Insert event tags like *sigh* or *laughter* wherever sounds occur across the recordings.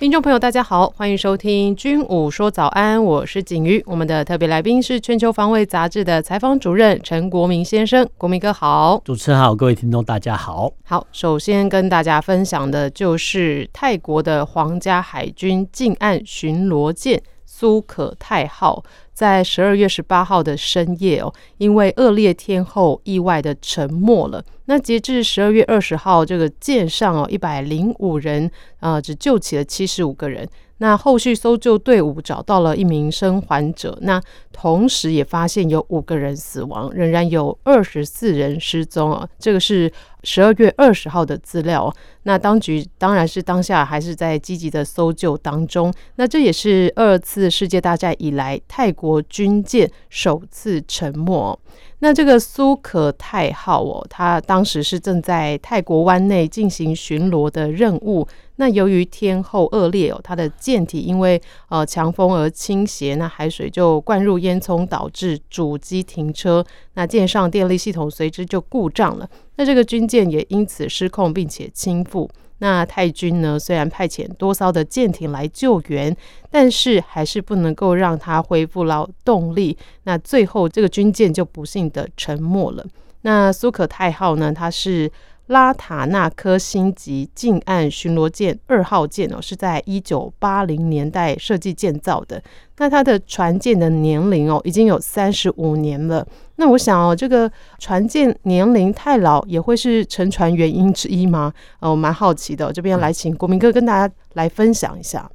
听众朋友，大家好，欢迎收听《军武说早安》，我是景瑜。我们的特别来宾是《全球防卫杂志》的采访主任陈国民先生，国民哥好。主持人好，各位听众大家好。好，首先跟大家分享的就是泰国的皇家海军近岸巡逻舰苏可泰号。在十二月十八号的深夜哦，因为恶劣天候，意外的沉没了。那截至十二月二十号，这个舰上哦一百零五人，啊，只救起了七十五个人。那后续搜救队伍找到了一名生还者，那同时也发现有五个人死亡，仍然有二十四人失踪啊。这个是十二月二十号的资料。那当局当然是当下还是在积极的搜救当中。那这也是二次世界大战以来泰国军舰首次沉没。那这个苏可泰号哦，它当时是正在泰国湾内进行巡逻的任务。那由于天候恶劣哦，它的舰体因为呃强风而倾斜，那海水就灌入烟囱，导致主机停车。那舰上电力系统随之就故障了。那这个军舰也因此失控，并且倾覆。那泰军呢，虽然派遣多艘的舰艇来救援，但是还是不能够让它恢复了动力。那最后这个军舰就不幸的沉没了。那苏可泰号呢，它是。拉塔纳科星级近岸巡逻舰二号舰哦，是在一九八零年代设计建造的。那它的船舰的年龄哦，已经有三十五年了。那我想哦，这个船舰年龄太老，也会是沉船原因之一吗？呃，我蛮好奇的，这边来请国民哥跟大家来分享一下。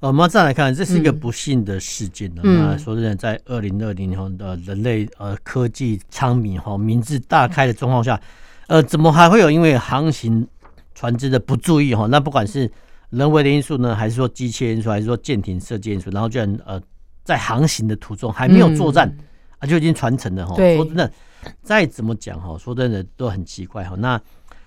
呃，我们再来看，这是一个不幸的事件呢。嗯、那说真的，在二零二零年后的人类呃科技昌明哈，民智大开的状况下。呃，怎么还会有因为航行船只的不注意哈？那不管是人为的因素呢，还是说机械因素，还是说舰艇设计因素，然后居然呃在航行的途中还没有作战、嗯、啊，就已经传承了哈。说真的，再怎么讲哈，说真的都很奇怪哈。那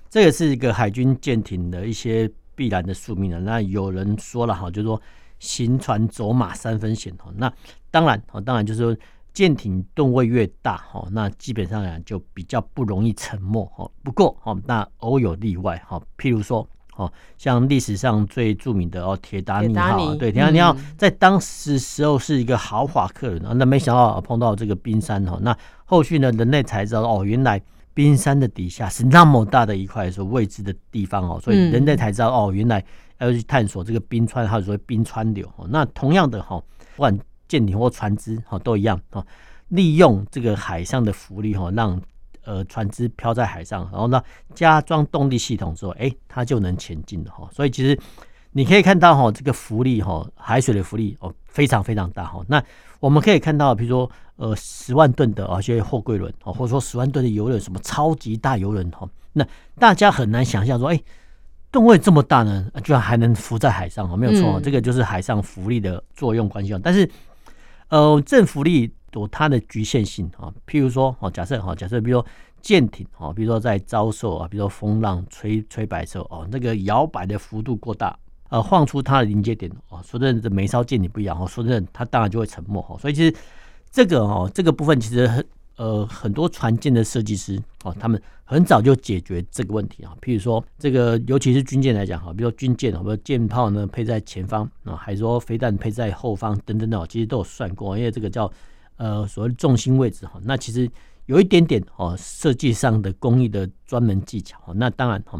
这也是一个海军舰艇的一些必然的宿命了。那有人说了哈，就是说行船走马三分险哈。那当然哈，当然就是说。舰艇吨位越大，哈，那基本上讲就比较不容易沉没，哈。不过，哈，那偶有例外，哈。譬如说，哦，像历史上最著名的哦，铁达尼号，对，铁达尼号在当时时候是一个豪华客轮，那没想到碰到这个冰山，哈。那后续呢，人类才知道，哦，原来冰山的底下是那么大的一块说未知的地方，哦，所以人类才知道，哦，原来要去探索这个冰川，还有说冰川流。那同样的，哈，不管。舰艇或船只，哈，都一样，哈，利用这个海上的浮力，哈，让呃船只漂在海上，然后呢，加装动力系统之后，哎，它就能前进的，哈。所以其实你可以看到，哈，这个浮力，哈，海水的浮力，哦，非常非常大，哈。那我们可以看到，比如说，呃，十万吨的啊，一些货柜轮，哦，或者说十万吨的游轮，什么超级大游轮，哈，那大家很难想象说，哎，吨位这么大呢，居然还能浮在海上，哦，没有错，这个就是海上浮力的作用关系，但是。呃，正浮力有它的局限性啊，譬如说，哦，假设哈，假设比如说舰艇啊，比如说在遭受啊，比如说风浪吹吹摆的时候，哦，那个摇摆的幅度过大，呃，晃出它的临界点哦，说真的，每艘舰艇不一样哦，说真的，它当然就会沉没哈，所以其实这个哦，这个部分其实很。呃，很多船舰的设计师哦，他们很早就解决这个问题啊。譬如说，这个尤其是军舰来讲哈，比如说军舰，比如舰炮呢配在前方啊，还是说飞弹配在后方等等的，其实都有算过，因为这个叫呃所谓重心位置哈。那其实有一点点哦，设计上的工艺的专门技巧。那当然哈，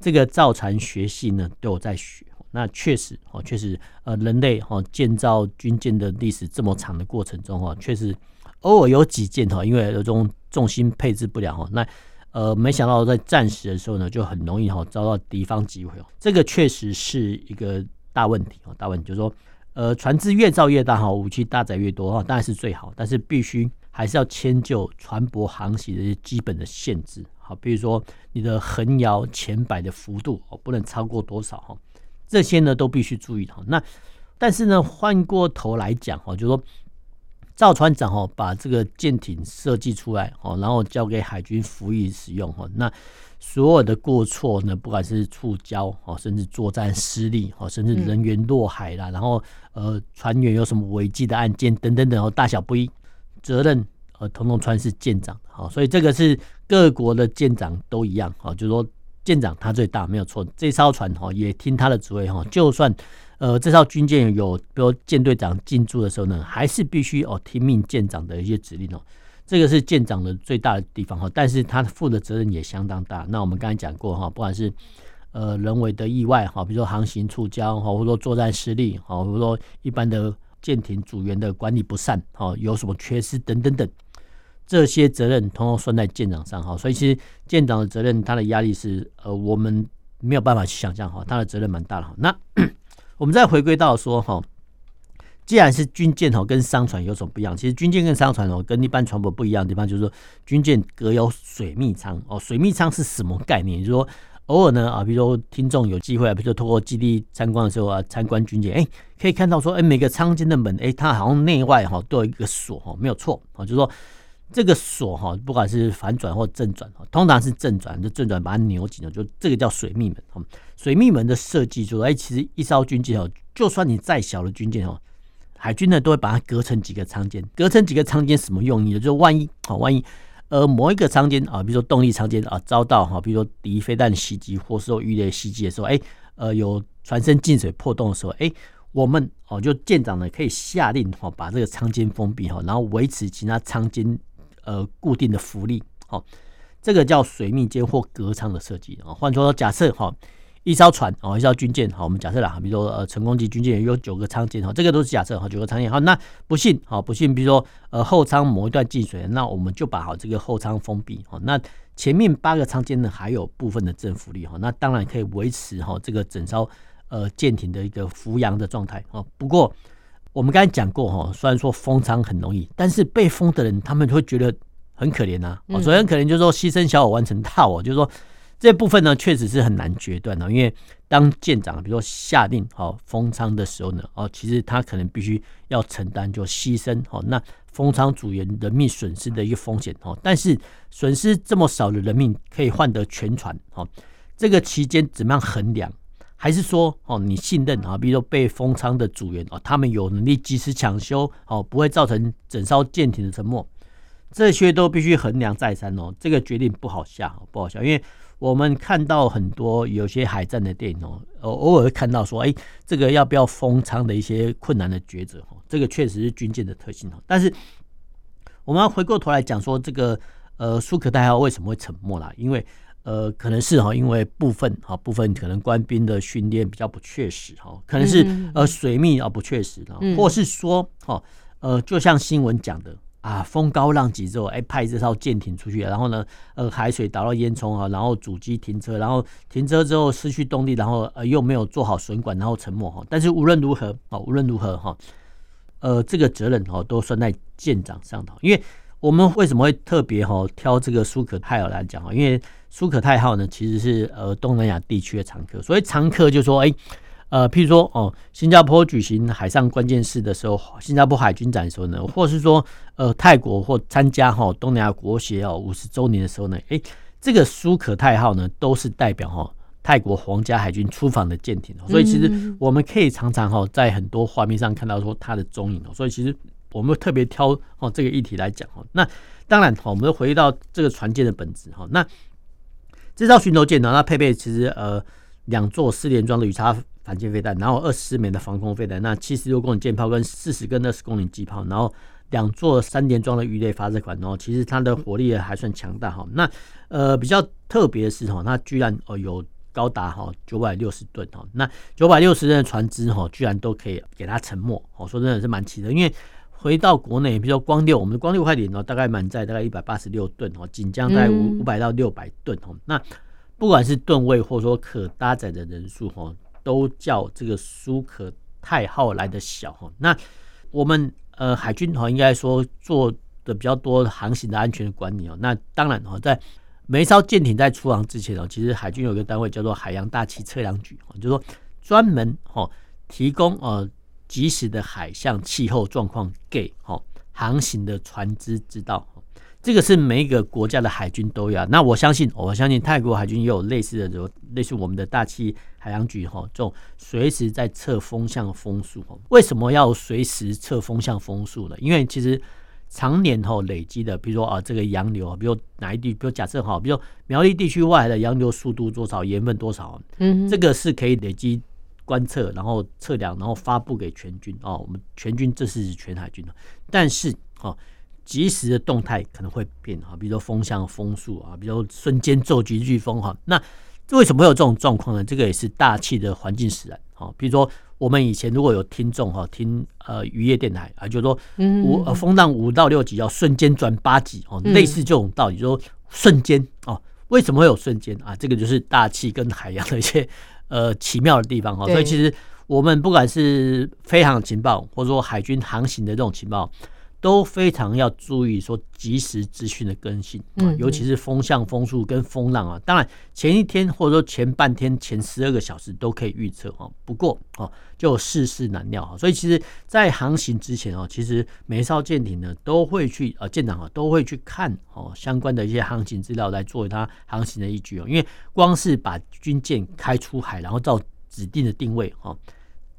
这个造船学系呢都有在学。那确实哦，确实呃，人类哈建造军舰的历史这么长的过程中哈，确实。偶尔有几件哈，因为有这种重心配置不良哈，那呃没想到在战时的时候呢，就很容易哈遭到敌方击毁哦。这个确实是一个大问题哦，大问题就是说，呃，船只越造越大哈，武器搭载越多哈，当然是最好，但是必须还是要迁就船舶航行的一些基本的限制，好，比如说你的横摇前摆的幅度哦，不能超过多少哈，这些呢都必须注意哈。那但是呢，换过头来讲哈，就是说。赵船长哦把这个舰艇设计出来哦，然后交给海军服役使用哦。那所有的过错呢，不管是触礁哦，甚至作战失利哦，甚至人员落海啦，然后呃船员有什么违纪的案件等等等哦，大小不一，责任呃统统传是舰长好，所以这个是各国的舰长都一样哦，就是说舰长他最大没有错，这艘船哈也听他的指挥哈，就算呃这艘军舰有比如舰队长进驻的时候呢，还是必须哦听命舰长的一些指令哦。这个是舰长的最大的地方哈，但是他负的责任也相当大。那我们刚才讲过哈，不管是呃人为的意外哈，比如说航行触礁哈，或者说作战失利哈，或者说一般的舰艇组员的管理不善哈，有什么缺失等等等，这些责任统统算在舰长上哈。所以其实舰长的责任，他的压力是呃我们没有办法去想象哈，他的责任蛮大的哈。那我们再回归到说哈。既然是军舰哦，跟商船有什么不一样？其实军舰跟商船哦，跟一般船舶不一样的地方，就是说军舰隔有水密舱哦。水密舱是什么概念？就是说偶尔呢啊，比如说听众有机会啊，比如说透过基地参观的时候啊，参观军舰，哎，可以看到说，哎，每个舱间的门，哎，它好像内外哈都有一个锁哈，没有错啊，就是说这个锁哈，不管是反转或正转，通常是正转，就正转把它扭紧了，就这个叫水密门。水密门的设计就是，哎，其实一艘军舰哦，就算你再小的军舰哦。海军呢都会把它隔成几个舱间，隔成几个舱间什么用意呢？就是万一啊，万一呃某一个舱间啊，比如说动力舱间啊遭到哈，比如说敌飞弹袭击或是说鱼雷袭击的时候，哎呃有船身进水破洞的时候，哎我们哦就舰长呢可以下令哈把这个舱间封闭哈，然后维持其他舱间呃固定的浮力，好，这个叫水密间或隔舱的设计啊。换作说假设哈。一艘船哦，一艘军舰好，我们假设啦，比如说呃，成功级军舰有九个舱间哈，这个都是假设哈，九个舱间好，那不幸好不幸，比如说呃后舱某一段进水，那我们就把好这个后舱封闭哈，那前面八个舱间呢还有部分的正浮力哈，那当然可以维持哈这个整艘呃舰艇的一个浮扬的状态啊。不过我们刚才讲过哈，虽然说封仓很容易，但是被封的人他们会觉得很可怜呐，所以很可怜就是说牺牲小我完成大我，就是说。这部分呢，确实是很难决断的，因为当舰长比如说下令好封仓的时候呢，哦，其实他可能必须要承担就牺牲哦那封仓组员人命损失的一个风险哦。但是损失这么少的人命，可以换得全船哦。这个期间怎么样衡量？还是说哦，你信任啊，比如说被封舱的组员哦，他们有能力及时抢修哦，不会造成整艘舰艇的沉没，这些都必须衡量再三哦。这个决定不好下，不好下，因为。我们看到很多有些海战的电影哦，偶偶尔看到说，哎，这个要不要封舱的一些困难的抉择哦，这个确实是军舰的特性哦。但是我们要回过头来讲说，这个呃苏可泰号为什么会沉没啦？因为呃可能是哈，因为部分哈部分可能官兵的训练比较不确实哈，可能是呃水密啊不确实，或是说哈呃就像新闻讲的。啊，风高浪急之后，哎，派这艘舰艇出去，然后呢，呃，海水打到烟囱啊，然后主机停车，然后停车之后失去动力，然后呃又没有做好损管，然后沉没哈。但是无论如何啊，无论如何哈，呃，这个责任哈都算在舰长上头。因为我们为什么会特别哈挑这个苏可泰号来讲啊？因为苏可泰号呢其实是呃东南亚地区的常客，所以常客就说哎。呃，譬如说哦，新加坡举行海上关键事的时候，新加坡海军展的时候呢，或是说呃泰国或参加哈东南亚国协哦五十周年的时候呢，诶，这个苏可泰号呢都是代表哈泰国皇家海军出访的舰艇，所以其实我们可以常常哈在很多画面上看到说它的踪影哦，所以其实我们特别挑哦这个议题来讲哈。那当然哈，我们又回到这个船舰的本质哈，那这艘巡逻舰呢，它配备其实呃两座四连装的鱼叉。反舰飞弹，然后二十枚的防空飞弹，那七十六公里舰炮跟四十跟二十公里机炮，然后两座三连装的鱼雷发射管，然后其实它的火力也还算强大哈。那呃比较特别的是哈，它居然哦有高达哈九百六十吨哈，那九百六十吨的船只哈，居然都可以给它沉没哦，说真的是蛮奇的。因为回到国内，比如说光六，我们的光六快艇哦，大概满载大概一百八十六吨哦，锦江大概五五百到六百吨哦。那不管是吨位或者说可搭载的人数哈。都叫这个苏可泰号来的小哈，那我们呃海军哈应该说做的比较多航行的安全的管理哦。那当然哈，在每一艘舰艇在出航之前哦，其实海军有一个单位叫做海洋大气测量局，就是说专门哈提供呃及时的海象气候状况给哈航行的船只知道。这个是每一个国家的海军都有。那我相信，我相信泰国海军也有类似的，就类似我们的大气海洋局哈，这种随时在测风向风速。为什么要随时测风向风速呢？因为其实常年哈累积的，比如说啊，这个洋流，比如哪一地，比如假设哈，比如苗栗地区外海的洋流速度多少，盐分多少，嗯，这个是可以累积观测，然后测量，然后发布给全军哦。我们全军这是全海军的，但是哦。即时的动态可能会变哈，比如说风向、风速啊，比如说瞬间骤急飓风哈。那为什么会有这种状况呢？这个也是大气的环境使然啊。比如说我们以前如果有听众哈听呃渔业电台啊，就是说五呃风浪五到六级要瞬间转八级哦，类似这种道理，就是说瞬间哦。为什么会有瞬间啊？这个就是大气跟海洋的一些呃奇妙的地方哈。所以其实我们不管是飞航情报，或者说海军航行的这种情报。都非常要注意说及时资讯的更新嗯，尤其是风向、风速跟风浪啊。当然前一天或者说前半天、前十二个小时都可以预测啊。不过哦，就世事难料啊。所以其实，在航行之前哦，其实每一艘舰艇呢都会去呃舰长啊都会去看哦相关的一些航行资料来作为它航行的依据哦。因为光是把军舰开出海，然后到指定的定位哦。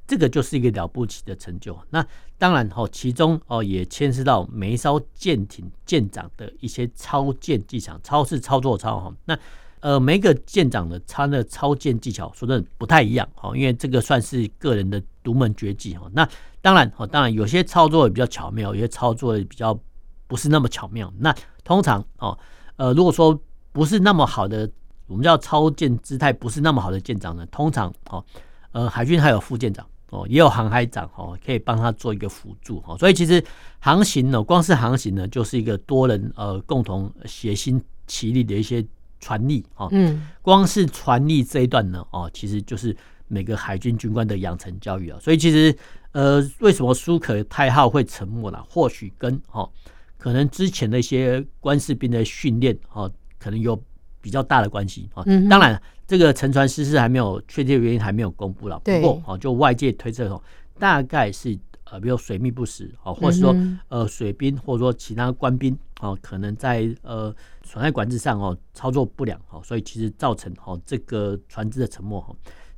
这个就是一个了不起的成就。那当然哈，其中哦也牵涉到每一艘舰艇舰长的一些操舰技巧，操是操作操哈。那呃，每个舰长的他的操舰技巧说真的不太一样哈，因为这个算是个人的独门绝技哈。那当然哈，当然有些操作也比较巧妙，有些操作也比较不是那么巧妙。那通常哦，呃，如果说不是那么好的，我们叫操舰姿态不是那么好的舰长呢，通常哦，呃，海军还有副舰长。哦，也有航海长哦，可以帮他做一个辅助哦。所以其实航行呢，光是航行呢，就是一个多人呃共同协心齐力的一些船力哦。嗯，光是船力这一段呢，哦，其实就是每个海军军官的养成教育啊。所以其实呃，为什么舒可泰号会沉没了？或许跟哦，可能之前的一些官士兵的训练哦，可能有比较大的关系啊。当然。这个沉船失事还没有确切原因，还没有公布了。不过哦，就外界推测哦，大概是呃，比如水密不实哦，或者说呃，水兵或者说其他官兵哦，可能在呃损害管制上哦操作不良哦，所以其实造成哦这个船只的沉没哈。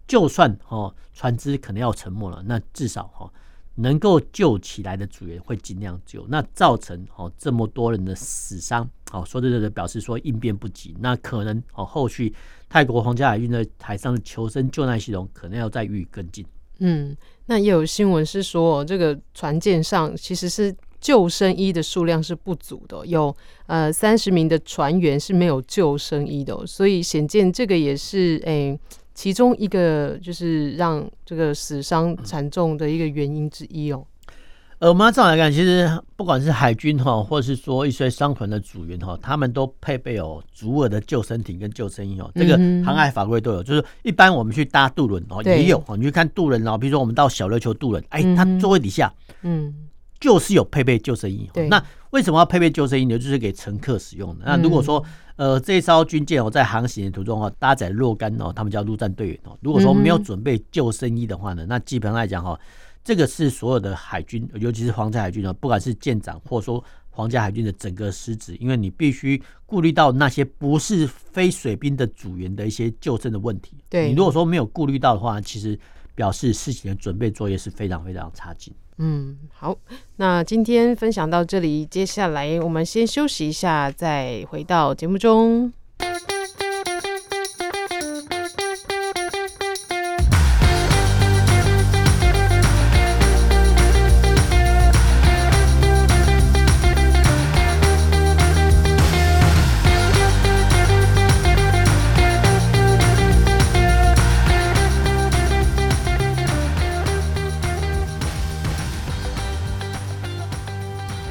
就算哦船只可能要沉没了，那至少哈。能够救起来的组员会尽量救，那造成哦这么多人的死伤，哦说这个表示说应变不及，那可能哦后续泰国皇家海运的海上的求生救难系统可能要再予以跟进。嗯，那也有新闻是说，这个船舰上其实是救生衣的数量是不足的，有呃三十名的船员是没有救生衣的，所以显见这个也是诶。其中一个就是让这个死伤惨重的一个原因之一哦。呃，我们要这样来看，其实不管是海军哈，或者是说一些商船的组员哈，他们都配备有足额的救生艇跟救生衣哦。这个航海法规都有，就是一般我们去搭渡轮哦也有哦。你去看渡轮哦，比如说我们到小琉球渡轮，哎，它座位底下嗯就是有配备救生衣。那为什么要配备救生衣呢？就是给乘客使用的。那如果说呃，这艘军舰哦，在航行的途中哦，搭载若干哦，他们叫陆战队员哦。如果说没有准备救生衣的话呢，那基本上来讲哈，这个是所有的海军，尤其是皇家海军呢，不管是舰长或者说皇家海军的整个师职，因为你必须顾虑到那些不是非水兵的组员的一些救生的问题。对，你如果说没有顾虑到的话，其实表示事情的准备作业是非常非常差劲。嗯，好，那今天分享到这里，接下来我们先休息一下，再回到节目中。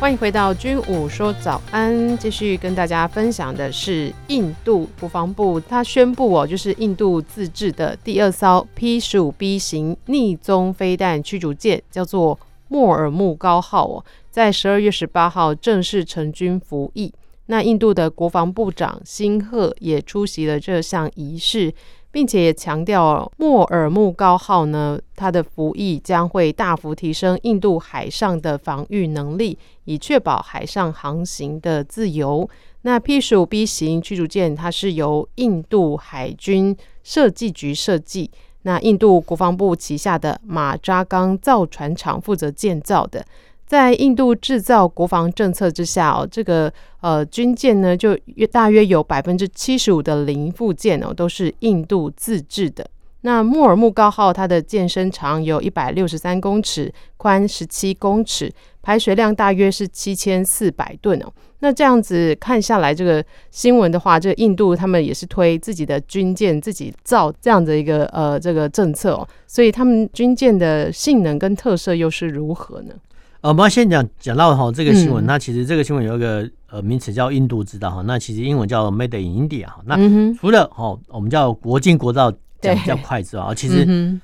欢迎回到军武说早安，继续跟大家分享的是印度国防部，他宣布哦，就是印度自制的第二艘 P 十五 B 型逆踪飞弹驱逐舰，叫做莫尔木高号哦，在十二月十八号正式成军服役。那印度的国防部长辛赫也出席了这项仪式，并且也强调莫尔木高号呢，它的服役将会大幅提升印度海上的防御能力，以确保海上航行的自由。那 P 十五 B 型驱逐舰，它是由印度海军设计局设计，那印度国防部旗下的马扎钢造船厂负责建造的。在印度制造国防政策之下哦，这个呃军舰呢，就约大约有百分之七十五的零附件哦，都是印度自制的。那莫尔木高号它的舰身长有一百六十三公尺，宽十七公尺，排水量大约是七千四百吨哦。那这样子看下来，这个新闻的话，这个印度他们也是推自己的军舰自己造这样的一个呃这个政策哦，所以他们军舰的性能跟特色又是如何呢？呃，我们要先讲讲到哈这个新闻，那其实这个新闻有一个呃名词叫印度制造哈，那其实英文叫 Made in India 哈。那除了哈我们叫国进国造讲比较快之外，其实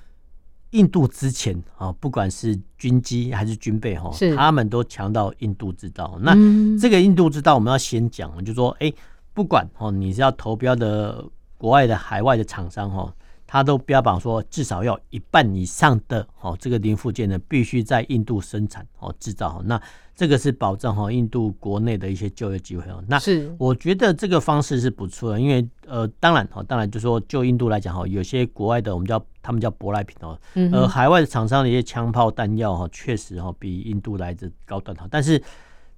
印度之前啊，不管是军机还是军备哈，他们都强调印度制造。那这个印度制造我们要先讲，就说哎，不管哦你是要投标的国外的海外的厂商哈。他都标榜说，至少要一半以上的哦，这个零附件呢，必须在印度生产哦制造。那这个是保障哈印度国内的一些就业机会哦。那是我觉得这个方式是不错的，因为呃，当然哦，当然就说就印度来讲哈，有些国外的我们叫他们叫舶来品哦，呃，海外的厂商的一些枪炮弹药哈，确实哈比印度来的高端哈。但是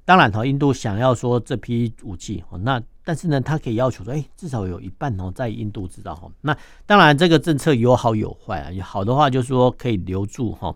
当然哈，印度想要说这批武器哦，那。但是呢，他可以要求说，哎，至少有一半哦，在印度制造哈。那当然，这个政策有好有坏啊。有好的话就是说可以留住哈，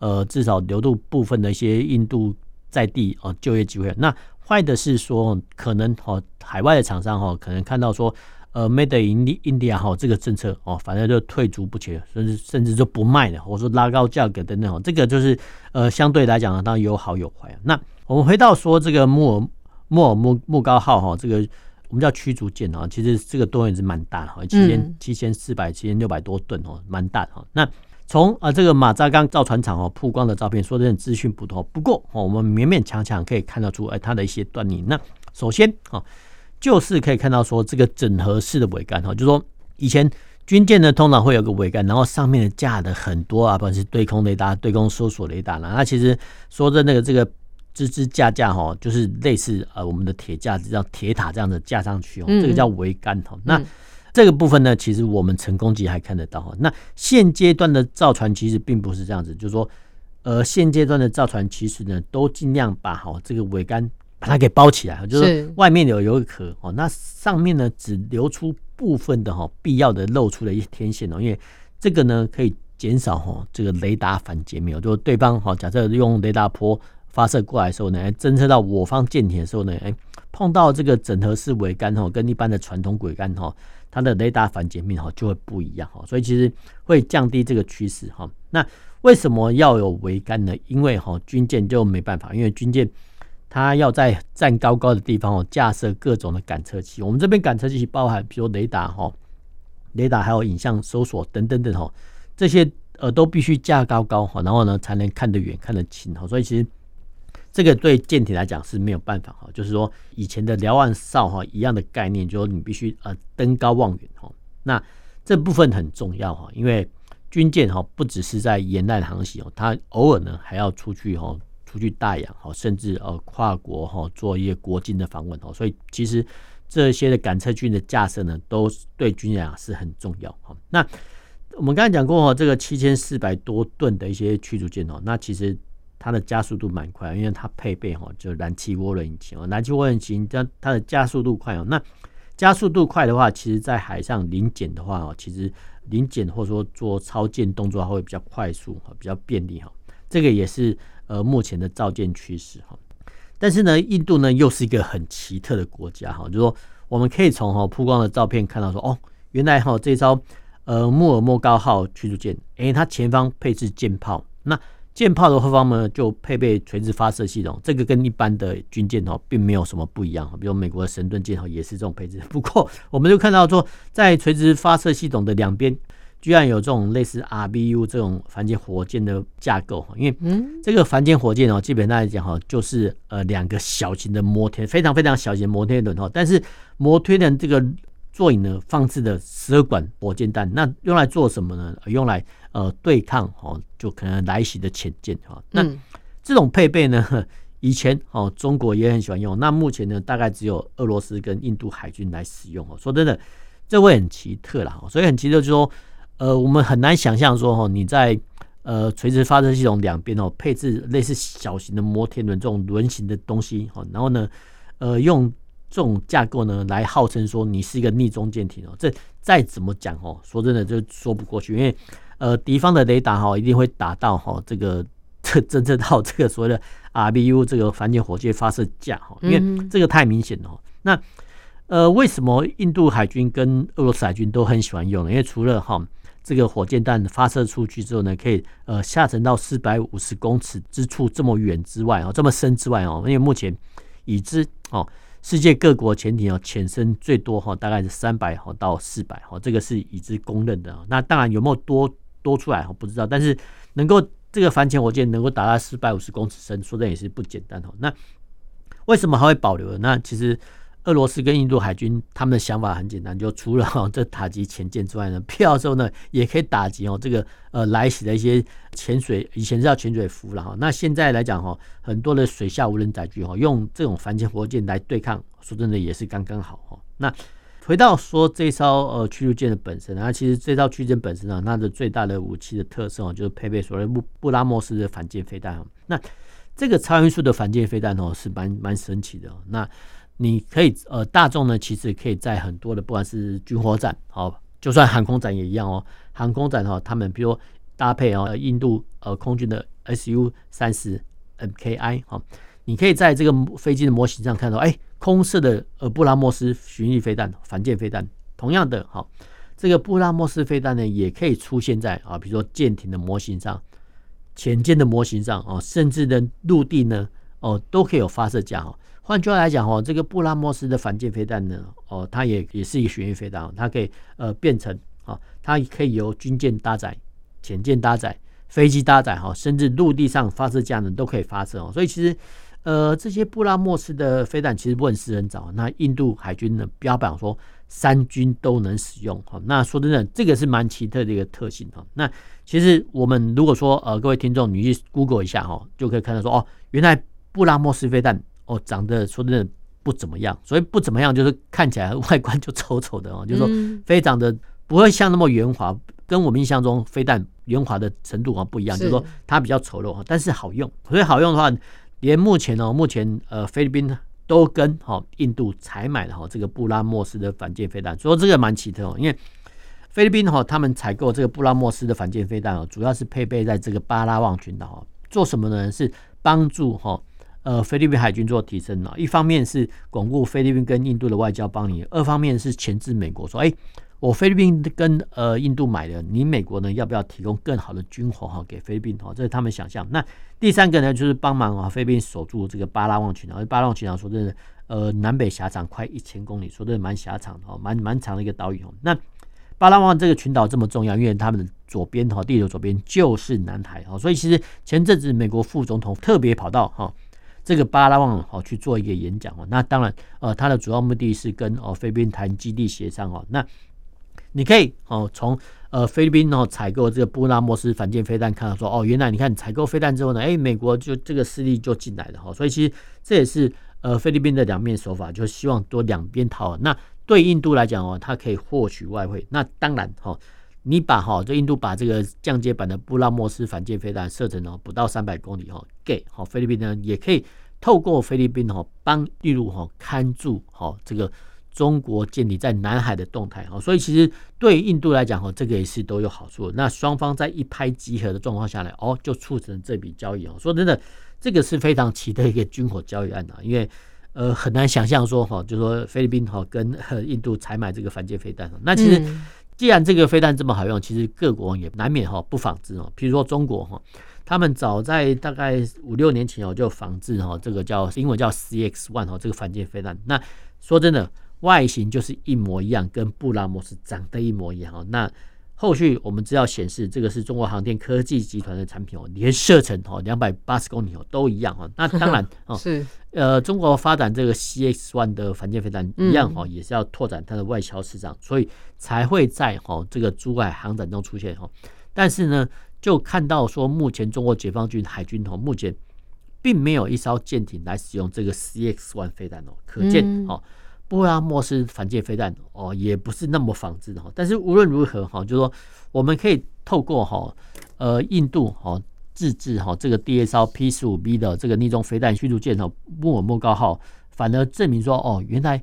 呃，至少留住部分的一些印度在地哦就业机会。那坏的是说，可能哈海外的厂商哈，可能看到说，呃，Made in India 哈这个政策哦，反正就退足不前，甚至甚至就不卖了，或者说拉高价格等等。这个就是呃，相对来讲呢，当然有好有坏啊。那我们回到说这个莫尔莫尔木木高号哈，这个。我们叫驱逐舰啊，其实这个吨也是蛮大的，七千七千四百七千六百多吨哦，蛮大的哈。那从啊这个马扎钢造船厂哦曝光的照片，说真的资讯不多，不过哦我们勉勉强强可以看得出哎它的一些端倪。那首先啊就是可以看到说这个整合式的桅杆哈，就是说以前军舰呢通常会有个桅杆，然后上面架的很多啊，不管是对空雷达、对空搜索雷达啦，那其实说的那个这个。支支架架哈，就是类似呃我们的铁架子，叫铁塔这样子架上去哦，这个叫桅杆哈。那这个部分呢，其实我们成功级还看得到哈。那现阶段的造船其实并不是这样子，就是说呃现阶段的造船其实呢，都尽量把好这个桅杆把它给包起来，就是外面有有一个壳哦，那上面呢只留出部分的哈必要的露出的一些天线哦，因为这个呢可以减少哈这个雷达反截面，就是对方哈假设用雷达波。发射过来的时候呢，侦测到我方舰艇的时候呢，哎，碰到这个整合式桅杆哈，跟一般的传统桅杆哈，它的雷达反截面哈就会不一样哈，所以其实会降低这个趋势哈。那为什么要有桅杆呢？因为哈军舰就没办法，因为军舰它要在站高高的地方哦，架设各种的感测器。我们这边感测器包含，比如雷达哈，雷达还有影像搜索等等等哈，这些呃都必须架高高哈，然后呢才能看得远看得清哈。所以其实。这个对舰艇来讲是没有办法哈，就是说以前的瞭望哨哈一样的概念，就是你必须呃登高望远哈。那这部分很重要哈，因为军舰哈不只是在沿岸航行哦，它偶尔呢还要出去哈，出去大洋哈，甚至呃跨国哈做一些国境的访问哦。所以其实这些的感测器的架设呢，都对军舰啊是很重要哈。那我们刚才讲过哈，这个七千四百多吨的一些驱逐舰哦，那其实。它的加速度蛮快，因为它配备哈就燃气涡轮引擎哦，燃气涡轮引擎它它的加速度快哦。那加速度快的话，其实在海上临检的话哦，其实临检或者说做操舰动作会比较快速哈，比较便利哈。这个也是呃目前的造舰趋势哈。但是呢，印度呢又是一个很奇特的国家哈，就说我们可以从哈曝光的照片看到说哦，原来哈这艘呃莫尔莫高号驱逐舰，诶，它前方配置舰炮那。舰炮的后方呢，就配备垂直发射系统，这个跟一般的军舰哦，并没有什么不一样。比如美国的神盾舰哦，也是这种配置。*laughs* 不过，我们就看到说，在垂直发射系统的两边，居然有这种类似 RBU 这种反潜火箭的架构。因为这个反潜火箭哦，基本上来讲哈，就是呃两个小型的摩天，非常非常小型的摩天轮哈。但是摩天轮这个座椅呢放置的十二管火箭弹，那用来做什么呢？用来呃对抗哦，就可能来袭的潜舰哈。那这种配备呢，*laughs* 以前哦中国也很喜欢用，那目前呢大概只有俄罗斯跟印度海军来使用哦。说真的，这会很奇特啦，所以很奇特就是说，呃，我们很难想象说哦你在呃垂直发射系统两边哦配置类似小型的摩天轮这种轮型的东西哦，然后呢呃用。这种架构呢，来号称说你是一个逆中舰艇哦，这再怎么讲哦，说真的就说不过去，因为呃敌方的雷达哈一定会打到哈这个这 *laughs* 侦测到这个所谓的 RBU 这个反潜火箭发射架哈，因为这个太明显了。嗯、那呃为什么印度海军跟俄罗斯海军都很喜欢用呢？因为除了哈这个火箭弹发射出去之后呢，可以呃下沉到四百五十公尺之处这么远之外哦，这么深之外哦，因为目前已知哦。世界各国潜艇哦，潜深最多哈，大概是三百哈到四百哈，这个是已知公认的。那当然有没有多多出来，我不知道。但是能够这个反潜火箭能够达到四百五十公尺深，说的也是不简单哦。那为什么还会保留？那其实。俄罗斯跟印度海军他们的想法很简单，就除了 *laughs* 这打击潜舰之外呢，必要的时候呢，也可以打击哦这个呃来袭的一些潜水，以前是叫潜水服了哈。那现在来讲哈，很多的水下无人载具哈，用这种反潜火箭来对抗，说真的也是刚刚好哈。那回到说这艘呃驱逐舰的本身那，其实这艘驱逐舰本身啊，它的最大的武器的特色哦，就是配备所谓布布拉莫斯的反舰飞弹。那这个超音速的反舰飞弹哦，是蛮蛮神奇的。那你可以呃，大众呢，其实可以在很多的不管是军火展，好，就算航空展也一样哦。航空展哈，他们比如搭配哦，印度呃空军的 Su 三十 Mki 哈，你可以在这个飞机的模型上看到，哎，空射的呃布拉莫斯巡弋飞弹、反舰飞弹。同样的哈，这个布拉莫斯飞弹呢，也可以出现在啊，比如说舰艇的模型上、潜舰的模型上哦，甚至的陆地呢哦，都可以有发射架哈。换句话来讲哦，这个布拉莫斯的反舰飞弹呢，哦，它也也是一个巡弋飞弹，它可以呃变成啊，它可以由军舰搭载、潜舰搭载、飞机搭载哈，甚至陆地上发射架呢都可以发射哦。所以其实呃这些布拉莫斯的飞弹其实问世很早，那印度海军呢标榜说三军都能使用哈。那说真的，这个是蛮奇特的一个特性哈。那其实我们如果说呃各位听众你去 Google 一下哈，就可以看到说哦，原来布拉莫斯飞弹。哦，长得说真的不怎么样，所以不怎么样就是看起来 *laughs* 外观就丑丑的哦，就是说非常的不会像那么圆滑，跟我们印象中飞弹圆滑的程度啊不一样，就是说它比较丑陋，但是好用。所以好用的话，连目前哦，目前呃菲律宾都跟哈印度采买了哈这个布拉莫斯的反舰飞弹，所以这个蛮奇特哦，因为菲律宾哈他们采购这个布拉莫斯的反舰飞弹哦，主要是配备在这个巴拉望群岛哦，做什么呢？是帮助哈。呃，菲律宾海军做提升了，一方面是巩固菲律宾跟印度的外交邦谊，二方面是钳制美国说，哎，我菲律宾跟呃印度买的，你美国呢要不要提供更好的军火哈给菲律宾哈？这是他们想象。那第三个呢，就是帮忙啊菲律宾守住这个巴拉望群岛。巴拉望群岛说真的，呃，南北狭长快一千公里，说真的蛮狭长的哦，蛮蛮长的一个岛屿哦。那巴拉望这个群岛这么重要，因为他们的左边哈地球左边就是南海哈，所以其实前阵子美国副总统特别跑到哈。这个巴拉旺哦去做一个演讲哦，那当然呃，它的主要目的是跟哦菲律宾谈基地协商哦。那你可以哦从呃菲律宾哦采购这个布拉莫斯反舰飞弹看到说哦，原来你看采购飞弹之后呢，哎，美国就这个势力就进来了哈。所以其实这也是呃菲律宾的两面手法，就希望多两边讨。那对印度来讲哦，它可以获取外汇。那当然哈。你把哈，这印度把这个降阶版的布拉莫斯反舰飞弹射程哦不到三百公里哈，给好菲律宾呢也可以透过菲律宾哈帮陆路哈看住哈这个中国舰艇在南海的动态哈，所以其实对印度来讲哈，这个也是都有好处。那双方在一拍即合的状况下来哦，就促成这笔交易哦。说真的，这个是非常奇特一个军火交易案啊，因为呃很难想象说哈，就说菲律宾哈跟印度采买这个反舰飞弹，那其实。既然这个飞弹这么好用，其实各国也难免哈不仿制哦。譬如说中国哈，他们早在大概五六年前哦就仿制哈这个叫英文叫 CX One 哦这个反舰飞弹。那说真的，外形就是一模一样，跟布拉莫斯长得一模一样哦。那后续我们资料显示，这个是中国航天科技集团的产品哦，连射程哦两百八十公里哦都一样哦。那 *laughs* 当然哦，是呃，中国发展这个 CX One 的反舰飞弹一样哦，也是要拓展它的外销市场，所以才会在哦这个珠海航展中出现哦。但是呢，就看到说目前中国解放军海军哦，目前并没有一艘舰艇来使用这个 CX One 飞弹哦，可见哦。布拉莫斯反舰飞弹哦，也不是那么仿制的哈。但是无论如何哈，就是说我们可以透过哈呃印度哈自制哈这个第二艘 P 十五 B 的这个逆中飞弹驱逐舰哈穆尔默高号，反而证明说哦，原来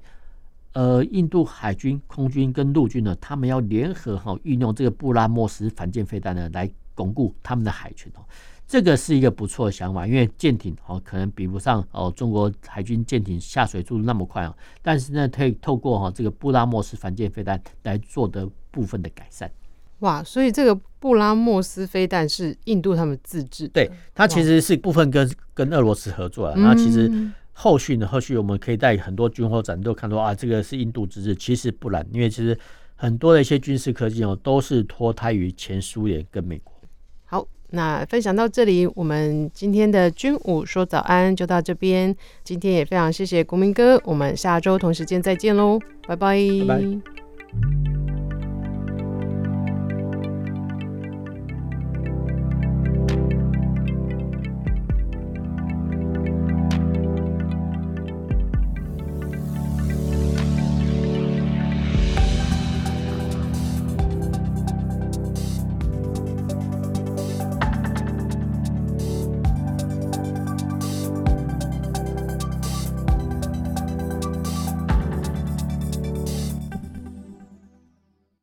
呃印度海军、空军跟陆军呢，他们要联合哈运用这个布拉莫斯反舰飞弹呢来巩固他们的海权哦。这个是一个不错的想法，因为舰艇哦可能比不上哦中国海军舰艇下水速度那么快啊，但是呢可以透过哈这个布拉莫斯反舰飞弹来做的部分的改善。哇，所以这个布拉莫斯飞弹是印度他们自制的，对，它其实是部分跟跟俄罗斯合作的。那其实后续呢，后续我们可以在很多军火展都看到啊，这个是印度自制，其实不然，因为其实很多的一些军事科技哦都是脱胎于前苏联跟美国。那分享到这里，我们今天的军武说早安就到这边。今天也非常谢谢国民哥，我们下周同时间再见喽，拜拜。